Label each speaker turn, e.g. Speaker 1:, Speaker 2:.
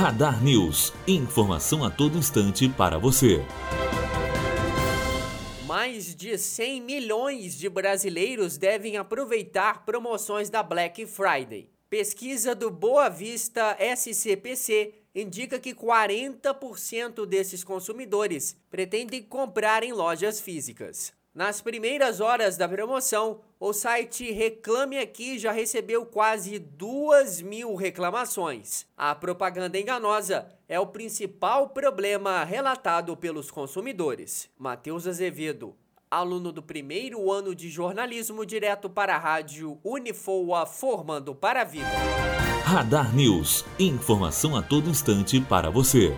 Speaker 1: Radar News. Informação a todo instante para você.
Speaker 2: Mais de 100 milhões de brasileiros devem aproveitar promoções da Black Friday. Pesquisa do Boa Vista SCPC indica que 40% desses consumidores pretendem comprar em lojas físicas. Nas primeiras horas da promoção, o site Reclame Aqui já recebeu quase 2 mil reclamações. A propaganda enganosa é o principal problema relatado pelos consumidores. Matheus Azevedo, aluno do primeiro ano de jornalismo, direto para a rádio Unifoa, formando para a vida.
Speaker 1: Radar News. Informação a todo instante para você.